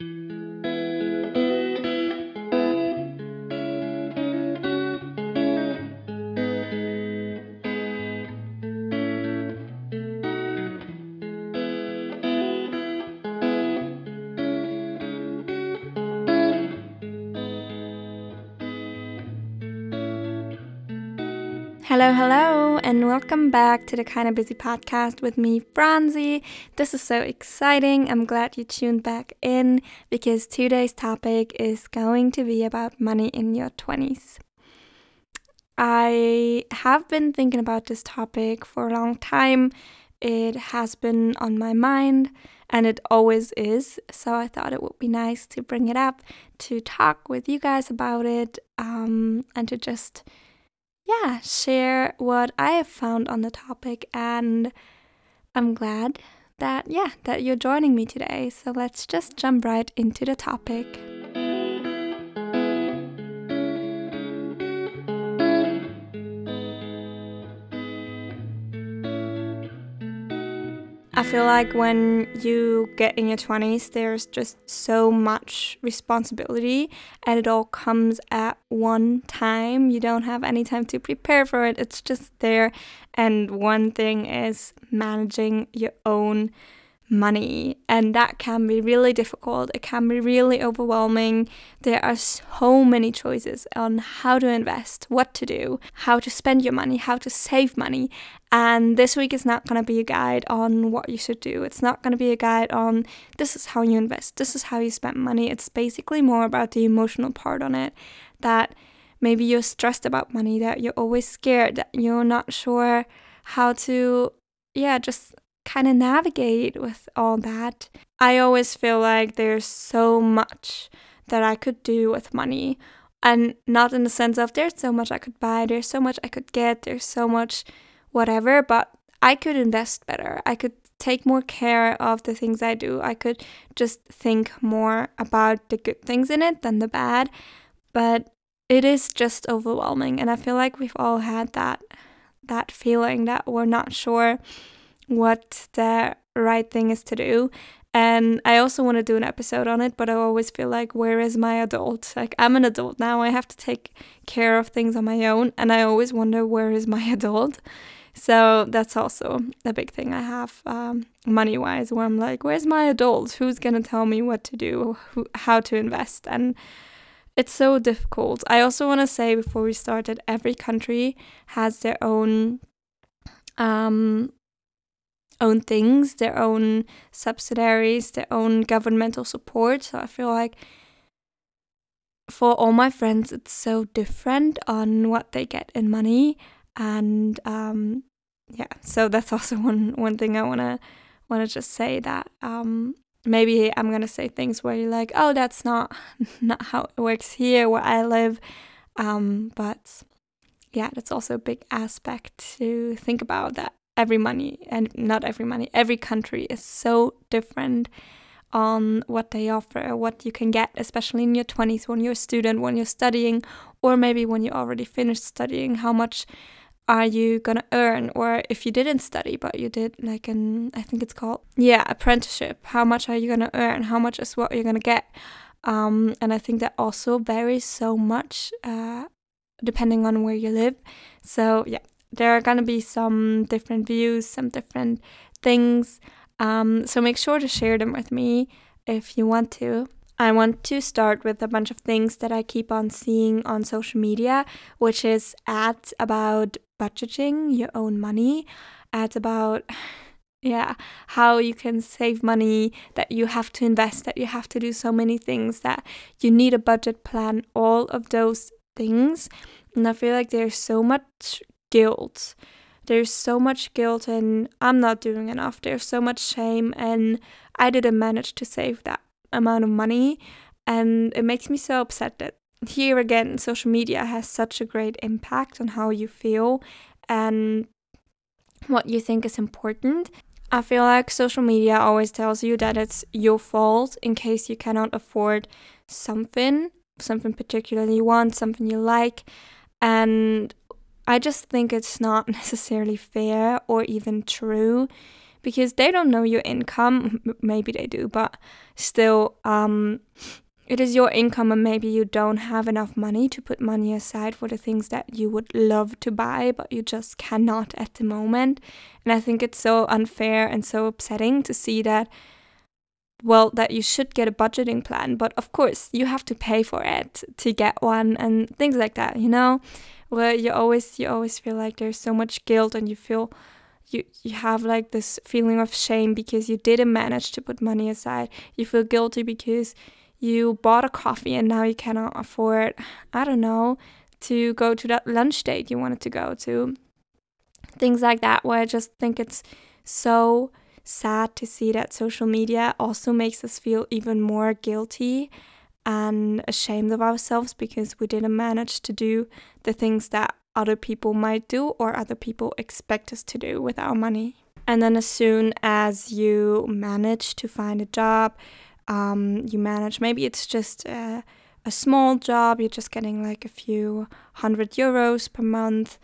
thank you Hello, hello, and welcome back to the Kinda Busy podcast with me, Franzi. This is so exciting. I'm glad you tuned back in because today's topic is going to be about money in your 20s. I have been thinking about this topic for a long time. It has been on my mind and it always is. So I thought it would be nice to bring it up, to talk with you guys about it, um, and to just yeah, share what I have found on the topic. And I'm glad that, yeah, that you're joining me today. So let's just jump right into the topic. I feel like when you get in your 20s, there's just so much responsibility and it all comes at one time. You don't have any time to prepare for it, it's just there. And one thing is managing your own money, and that can be really difficult. It can be really overwhelming. There are so many choices on how to invest, what to do, how to spend your money, how to save money. And this week is not going to be a guide on what you should do. It's not going to be a guide on this is how you invest, this is how you spend money. It's basically more about the emotional part on it that maybe you're stressed about money, that you're always scared, that you're not sure how to, yeah, just kind of navigate with all that. I always feel like there's so much that I could do with money. And not in the sense of there's so much I could buy, there's so much I could get, there's so much whatever, but I could invest better. I could take more care of the things I do. I could just think more about the good things in it than the bad. But it is just overwhelming and I feel like we've all had that that feeling that we're not sure what the right thing is to do. And I also want to do an episode on it, but I always feel like, where is my adult? Like, I'm an adult now, I have to take care of things on my own, and I always wonder, where is my adult? So that's also a big thing I have um, money wise, where I'm like, where's my adult? Who's going to tell me what to do, who, how to invest? And it's so difficult. I also want to say before we start that every country has their own um, own things, their own subsidiaries, their own governmental support. So I feel like for all my friends, it's so different on what they get in money, and um, yeah. So that's also one one thing I wanna wanna just say that um, maybe I'm gonna say things where you're like, oh, that's not not how it works here where I live, um, but yeah, that's also a big aspect to think about that every money and not every money every country is so different on what they offer what you can get especially in your 20s when you're a student when you're studying or maybe when you already finished studying how much are you gonna earn? Or if you didn't study but you did like an i think it's called yeah apprenticeship how much are you gonna earn? How much is what you're gonna get? Um, and i think that also varies so much uh, depending on where you live. So yeah there are going to be some different views, some different things. Um, so make sure to share them with me if you want to. I want to start with a bunch of things that I keep on seeing on social media, which is ads about budgeting your own money, ads about yeah, how you can save money, that you have to invest, that you have to do so many things, that you need a budget plan, all of those things. And I feel like there's so much guilt. There's so much guilt, and I'm not doing enough. There's so much shame, and I didn't manage to save that amount of money. And it makes me so upset that here again, social media has such a great impact on how you feel and what you think is important. I feel like social media always tells you that it's your fault in case you cannot afford something, something particular you want, something you like. And I just think it's not necessarily fair or even true because they don't know your income. Maybe they do, but still, um, it is your income, and maybe you don't have enough money to put money aside for the things that you would love to buy, but you just cannot at the moment. And I think it's so unfair and so upsetting to see that well that you should get a budgeting plan but of course you have to pay for it to get one and things like that you know? Where you always you always feel like there's so much guilt and you feel you you have like this feeling of shame because you didn't manage to put money aside. You feel guilty because you bought a coffee and now you cannot afford i don't know to go to that lunch date you wanted to go to. Things like that where i just think it's so sad to see that social media also makes us feel even more guilty and ashamed of ourselves because we didn't manage to do the things that other people might do or other people expect us to do with our money. And then, as soon as you manage to find a job, um, you manage, maybe it's just a, a small job, you're just getting like a few hundred euros per month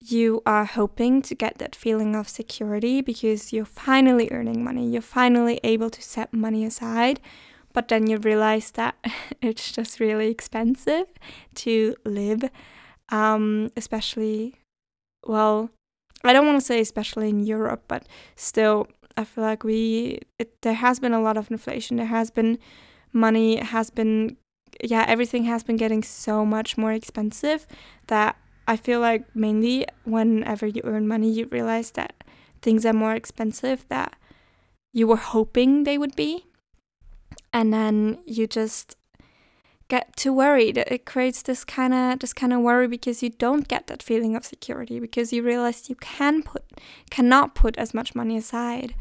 you are hoping to get that feeling of security because you're finally earning money, you're finally able to set money aside, but then you realize that it's just really expensive to live, um, especially, well, I don't want to say especially in Europe, but still, I feel like we, it, there has been a lot of inflation, there has been money, has been, yeah, everything has been getting so much more expensive that I feel like mainly whenever you earn money, you realize that things are more expensive that you were hoping they would be. And then you just get too worried. It creates this kind of this kind of worry because you don't get that feeling of security because you realize you can put cannot put as much money aside.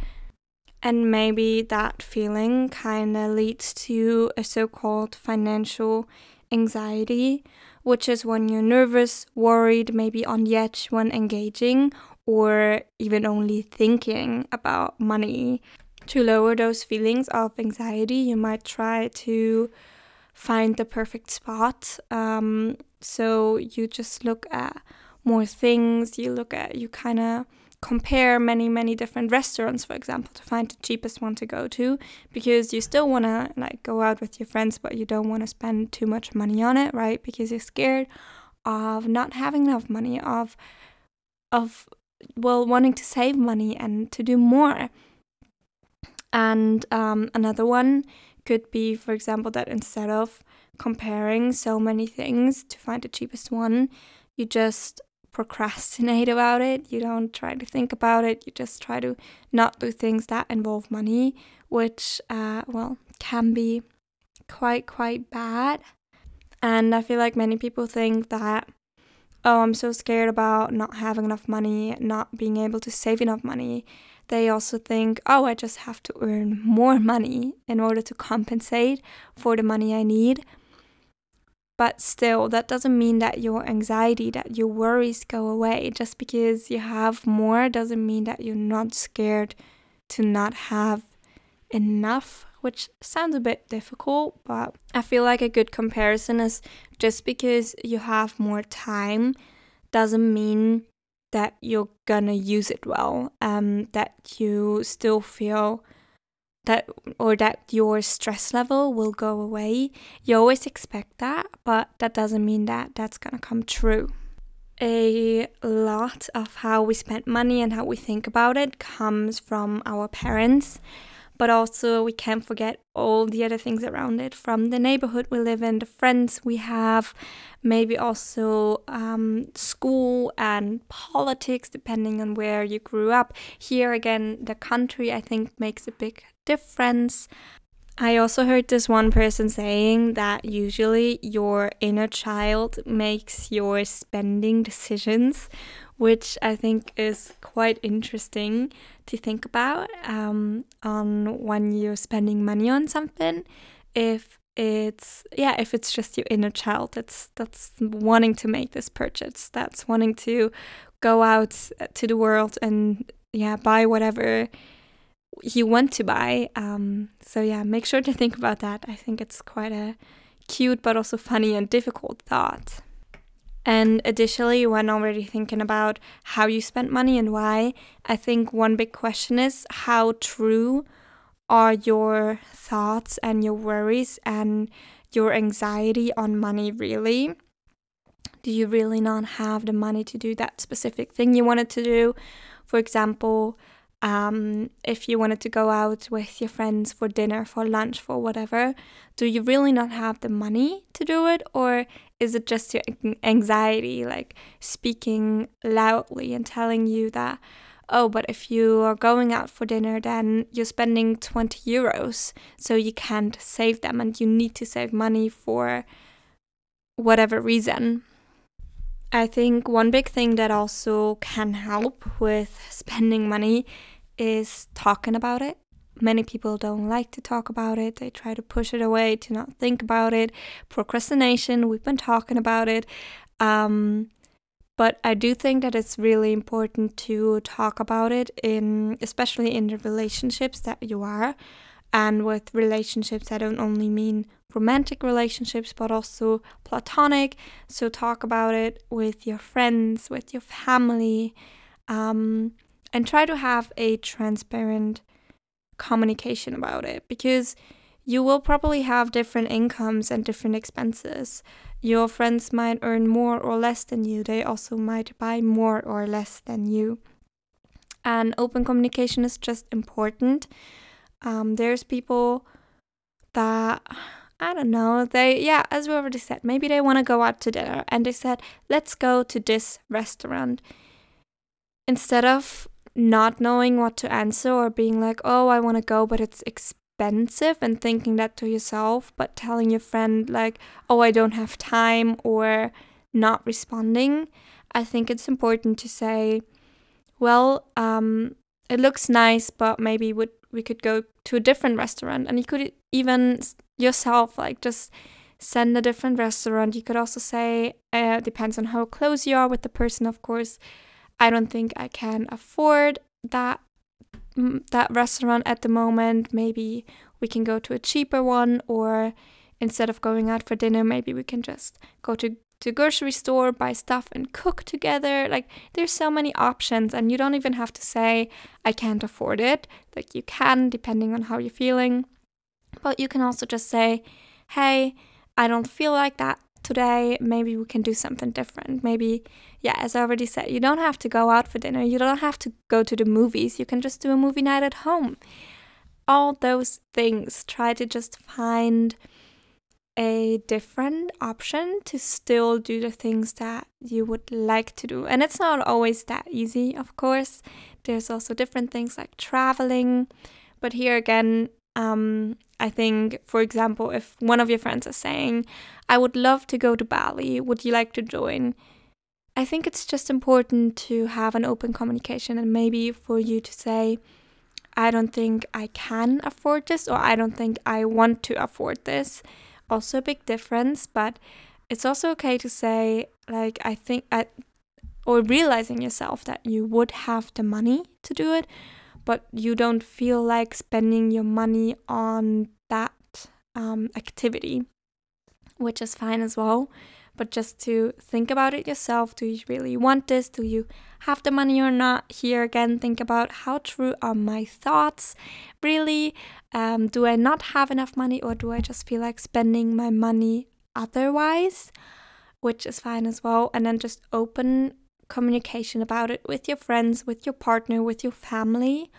And maybe that feeling kind of leads to a so-called financial anxiety which is when you're nervous, worried, maybe on the edge when engaging, or even only thinking about money. To lower those feelings of anxiety, you might try to find the perfect spot. Um, so you just look at more things, you look at, you kind of compare many many different restaurants for example to find the cheapest one to go to because you still want to like go out with your friends but you don't want to spend too much money on it right? Because you're scared of not having enough money of of well wanting to save money and to do more. And um, another one could be for example that instead of comparing so many things to find the cheapest one you just procrastinate about it. You don't try to think about it. You just try to not do things that involve money, which, uh, well, can be quite, quite bad. And I feel like many people think that, oh, I'm so scared about not having enough money, not being able to save enough money. They also think, oh, I just have to earn more money in order to compensate for the money I need. But still, that doesn't mean that your anxiety, that your worries go away. Just because you have more doesn't mean that you're not scared to not have enough, which sounds a bit difficult, but I feel like a good comparison is just because you have more time doesn't mean that you're gonna use it well, um, that you still feel that or that your stress level will go away. You always expect that, but that doesn't mean that that's going to come true. A lot of how we spend money and how we think about it comes from our parents, but also we can't forget all the other things around it from the neighborhood we live in, the friends we have, maybe also um, school and politics, depending on where you grew up. Here again, the country I think makes a big difference. I also heard this one person saying that usually your inner child makes your spending decisions, which I think is quite interesting to think about um, on when you're spending money on something. If it's yeah, if it's just your inner child that's that's wanting to make this purchase, that's wanting to go out to the world and yeah, buy whatever you want to buy. Um, so yeah, make sure to think about that. I think it's quite a cute but also funny and difficult thought. And additionally, when already thinking about how you spend money and why, I think one big question is how true are your thoughts and your worries and your anxiety on money really? Do you really not have the money to do that specific thing you wanted to do? For example, um, if you wanted to go out with your friends for dinner, for lunch, for whatever, do you really not have the money to do it? Or is it just your anxiety, like speaking loudly and telling you that, oh, but if you are going out for dinner, then you're spending 20 euros, so you can't save them and you need to save money for whatever reason. I think one big thing that also can help with spending money is talking about it. Many people don't like to talk about it. They try to push it away, to not think about it. Procrastination, we've been talking about it. Um, but I do think that it's really important to talk about it in especially in the relationships that you are and with relationships I don't only mean romantic relationships but also platonic so talk about it with your friends with your family um, and try to have a transparent communication about it because you will probably have different incomes and different expenses. Your friends might earn more or less than you, they also might buy more or less than you. And open communication is just important. Um, there's people that I don't know, they, yeah, as we already said, maybe they want to go out to dinner and they said, let's go to this restaurant. Instead of not knowing what to answer or being like, oh, I want to go, but it's expensive, and thinking that to yourself, but telling your friend, like, oh, I don't have time, or not responding, I think it's important to say, well, um, it looks nice, but maybe would we could go to a different restaurant, and you could even yourself like just send a different restaurant. You could also say, uh, depends on how close you are with the person, of course. I don't think I can afford that that restaurant at the moment. Maybe we can go to a cheaper one or instead of going out for dinner, maybe we can just go to to grocery store, buy stuff and cook together. Like there's so many options and you don't even have to say I can't afford it. Like you can depending on how you're feeling. But you can also just say, "Hey, I don't feel like that today maybe we can do something different maybe yeah as i already said you don't have to go out for dinner you don't have to go to the movies you can just do a movie night at home all those things try to just find a different option to still do the things that you would like to do and it's not always that easy of course there's also different things like traveling but here again um, I think, for example, if one of your friends is saying, I would love to go to Bali, would you like to join? I think it's just important to have an open communication and maybe for you to say, I don't think I can afford this or I don't think I want to afford this. Also, a big difference, but it's also okay to say, like, I think, I, or realizing yourself that you would have the money to do it, but you don't feel like spending your money on that um, activity, which is fine as well. But just to think about it yourself do you really want this? Do you have the money or not? Here again, think about how true are my thoughts? Really, um, do I not have enough money or do I just feel like spending my money otherwise? Which is fine as well. And then just open communication about it with your friends, with your partner, with your family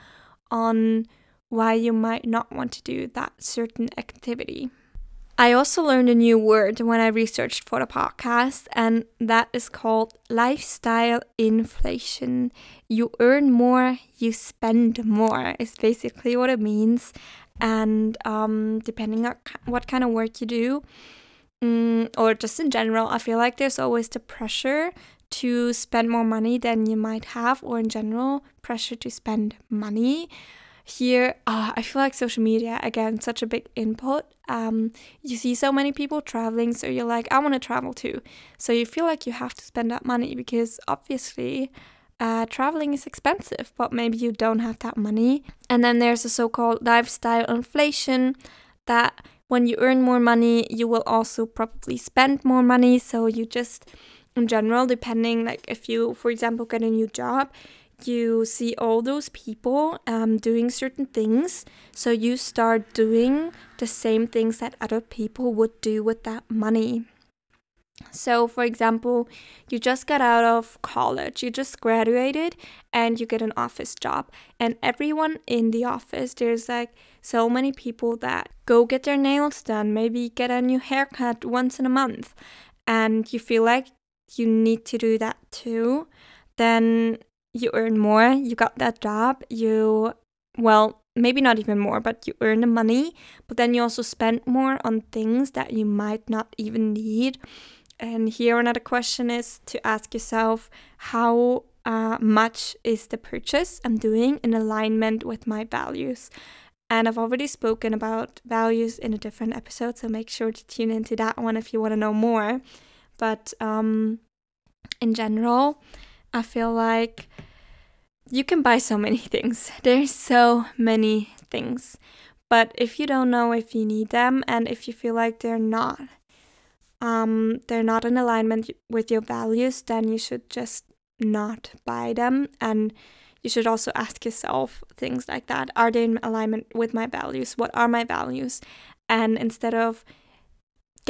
on why you might not want to do that certain activity. I also learned a new word when I researched for the podcast, and that is called lifestyle inflation. You earn more, you spend more, is basically what it means. And um, depending on what kind of work you do, um, or just in general, I feel like there's always the pressure to spend more money than you might have, or in general, pressure to spend money. Here, uh, I feel like social media, again, such a big input. Um, you see so many people traveling, so you're like, I want to travel too. So you feel like you have to spend that money because obviously uh, traveling is expensive, but maybe you don't have that money. And then there's a so called lifestyle inflation that when you earn more money, you will also probably spend more money. So you just in general, depending, like if you, for example, get a new job, you see all those people um, doing certain things. So you start doing the same things that other people would do with that money. So, for example, you just got out of college, you just graduated, and you get an office job. And everyone in the office, there's like so many people that go get their nails done, maybe get a new haircut once in a month, and you feel like you need to do that too. Then you earn more, you got that job, you, well, maybe not even more, but you earn the money, but then you also spend more on things that you might not even need. And here, another question is to ask yourself how uh, much is the purchase I'm doing in alignment with my values? And I've already spoken about values in a different episode, so make sure to tune into that one if you want to know more. But um, in general, I feel like you can buy so many things. There's so many things. But if you don't know if you need them and if you feel like they're not um they're not in alignment with your values, then you should just not buy them and you should also ask yourself things like that. Are they in alignment with my values? What are my values? And instead of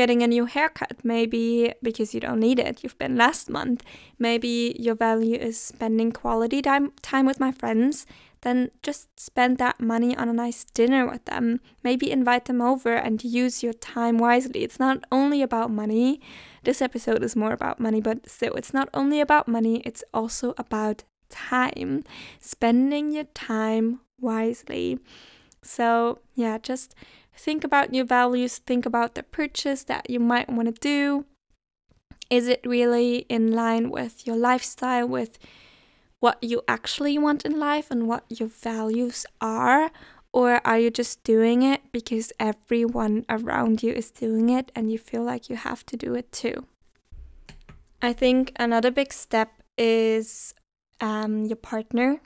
getting a new haircut, maybe because you don't need it, you've been last month. Maybe your value is spending quality time, time with my friends, then just spend that money on a nice dinner with them. Maybe invite them over and use your time wisely. It's not only about money. This episode is more about money, but still, it's not only about money, it's also about time. Spending your time wisely. So, yeah, just Think about your values, think about the purchase that you might want to do. Is it really in line with your lifestyle, with what you actually want in life and what your values are? Or are you just doing it because everyone around you is doing it and you feel like you have to do it too? I think another big step is um, your partner.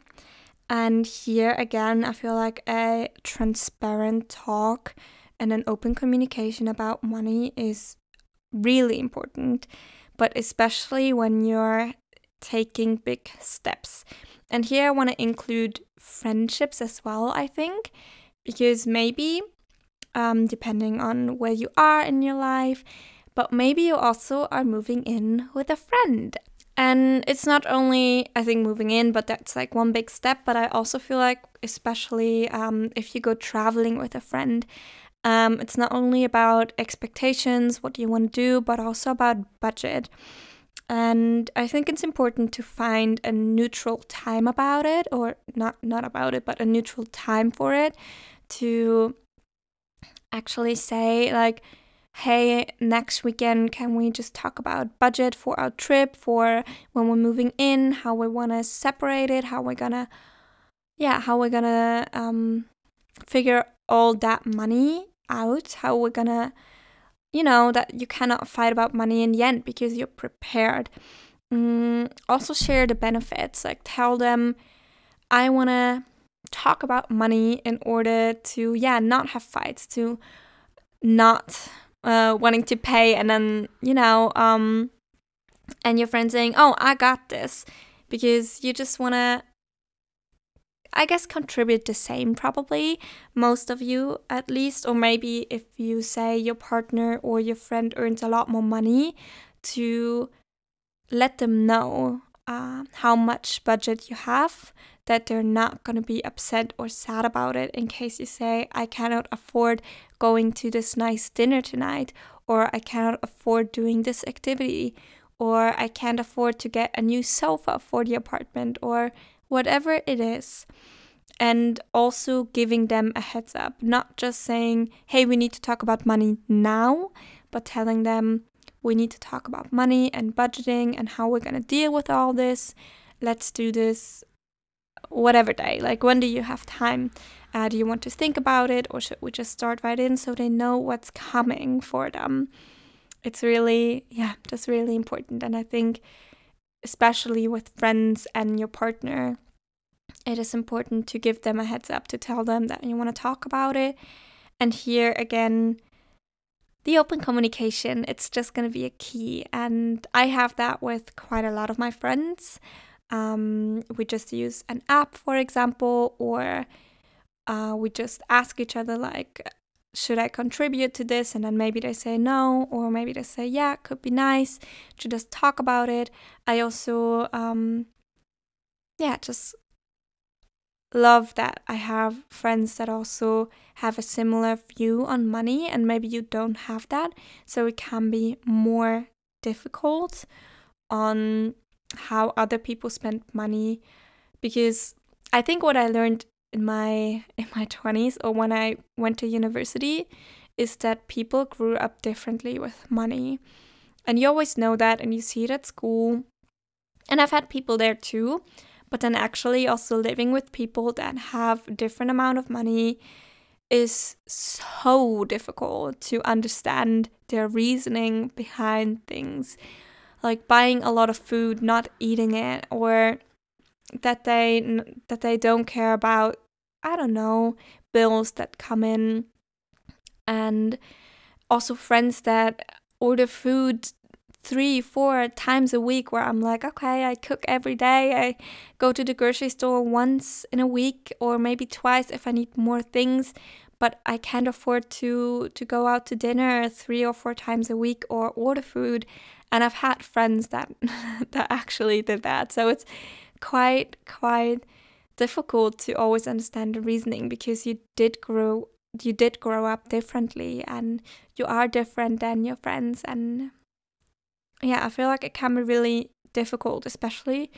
And here again, I feel like a transparent talk and an open communication about money is really important, but especially when you're taking big steps. And here I want to include friendships as well, I think, because maybe, um, depending on where you are in your life, but maybe you also are moving in with a friend and it's not only, I think, moving in, but that's like one big step. But I also feel like, especially um, if you go traveling with a friend, um, it's not only about expectations, what you want to do, but also about budget. And I think it's important to find a neutral time about it, or not not about it, but a neutral time for it, to actually say like hey, next weekend, can we just talk about budget for our trip, for when we're moving in, how we want to separate it, how we're gonna, yeah, how we're gonna um, figure all that money out, how we're gonna, you know, that you cannot fight about money in the end because you're prepared. Mm, also, share the benefits, like tell them, I wanna talk about money in order to, yeah, not have fights, to not uh, wanting to pay and then you know um and your friend saying oh i got this because you just want to i guess contribute the same probably most of you at least or maybe if you say your partner or your friend earns a lot more money to let them know uh, how much budget you have that they're not going to be upset or sad about it in case you say, I cannot afford going to this nice dinner tonight, or I cannot afford doing this activity, or I can't afford to get a new sofa for the apartment, or whatever it is. And also giving them a heads up, not just saying, hey, we need to talk about money now, but telling them, we need to talk about money and budgeting and how we're going to deal with all this. Let's do this whatever day. Like, when do you have time? Uh, do you want to think about it, or should we just start right in so they know what's coming for them? It's really, yeah, just really important. And I think, especially with friends and your partner, it is important to give them a heads up to tell them that you want to talk about it. And here again, the open communication, it's just going to be a key. And I have that with quite a lot of my friends. Um, we just use an app, for example, or uh, we just ask each other, like, should I contribute to this? And then maybe they say no, or maybe they say, yeah, could be nice to just talk about it. I also, um, yeah, just love that I have friends that also have a similar view on money, and maybe you don't have that. So it can be more difficult on how other people spend money because I think what I learned in my in my 20s or when I went to university is that people grew up differently with money. And you always know that and you see it at school. And I've had people there too, but then actually also living with people that have different amount of money is so difficult to understand their reasoning behind things like buying a lot of food not eating it or that they that they don't care about I don't know, bills that come in, and also friends that order food three, four times a week where I'm like, okay, I cook every day. I go to the grocery store once in a week or maybe twice if I need more things, but I can't afford to to go out to dinner three or four times a week or order food. And I've had friends that that actually did that. So it's quite quite difficult to always understand the reasoning because you did grow you did grow up differently and you are different than your friends and yeah i feel like it can be really difficult especially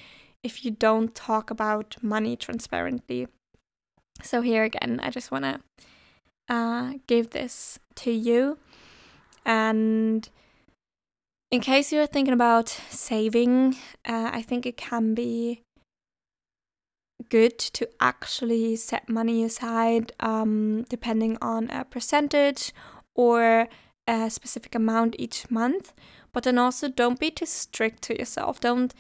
if you don't talk about money transparently so here again i just want to uh, give this to you and in case you're thinking about saving uh, i think it can be good to actually set money aside um, depending on a percentage or a specific amount each month. But then also don't be too strict to yourself. Don't,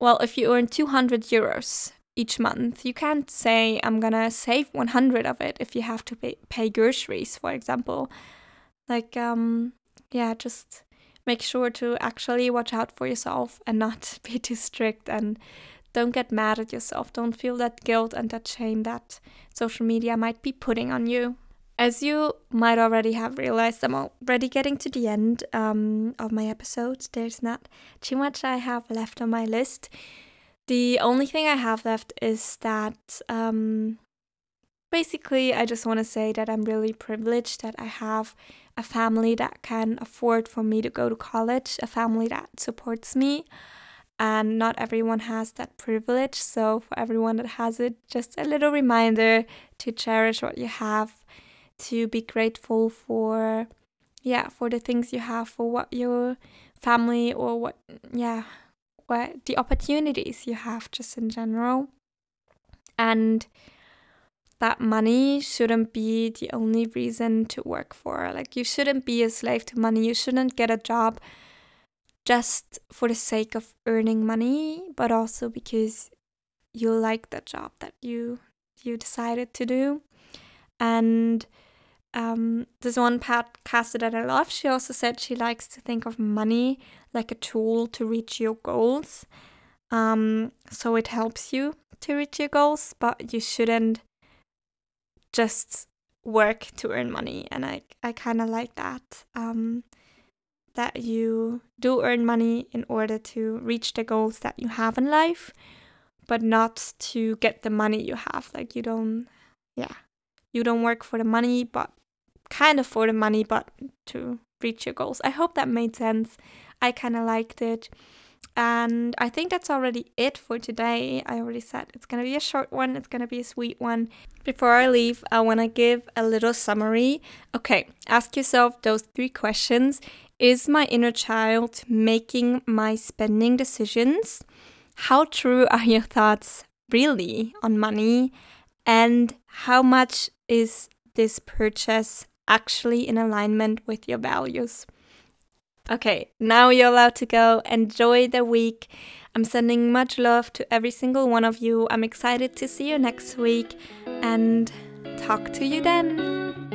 well, if you earn 200 euros each month, you can't say, I'm gonna save 100 of it if you have to pay, pay groceries, for example. Like, um, yeah, just make sure to actually watch out for yourself and not be too strict and don't get mad at yourself. Don't feel that guilt and that shame that social media might be putting on you. As you might already have realized, I'm already getting to the end um, of my episodes. There's not too much I have left on my list. The only thing I have left is that um, basically, I just want to say that I'm really privileged that I have a family that can afford for me to go to college, a family that supports me and not everyone has that privilege. So, for everyone that has it, just a little reminder to cherish what you have, to be grateful for, yeah, for the things you have, for what your family or what, yeah, the opportunities you have just in general. And that money shouldn't be the only reason to work for. Like, you shouldn't be a slave to money. You shouldn't get a job just for the sake of earning money, but also because you like the job that you you decided to do. And um, this one podcaster that I love, she also said she likes to think of money like a tool to reach your goals. Um, so it helps you to reach your goals, but you shouldn't just work to earn money. And I, I kind of like that. Um, that you do earn money in order to reach the goals that you have in life, but not to get the money you have. Like you don't, yeah, you don't work for the money, but kind of for the money, but to reach your goals. I hope that made sense. I kind of liked it. And I think that's already it for today. I already said it's going to be a short one, it's going to be a sweet one. Before I leave, I want to give a little summary. Okay, ask yourself those three questions is my inner child making my spending decisions? How true are your thoughts really on money? And how much is this purchase actually in alignment with your values? Okay, now you're allowed to go. Enjoy the week. I'm sending much love to every single one of you. I'm excited to see you next week and talk to you then.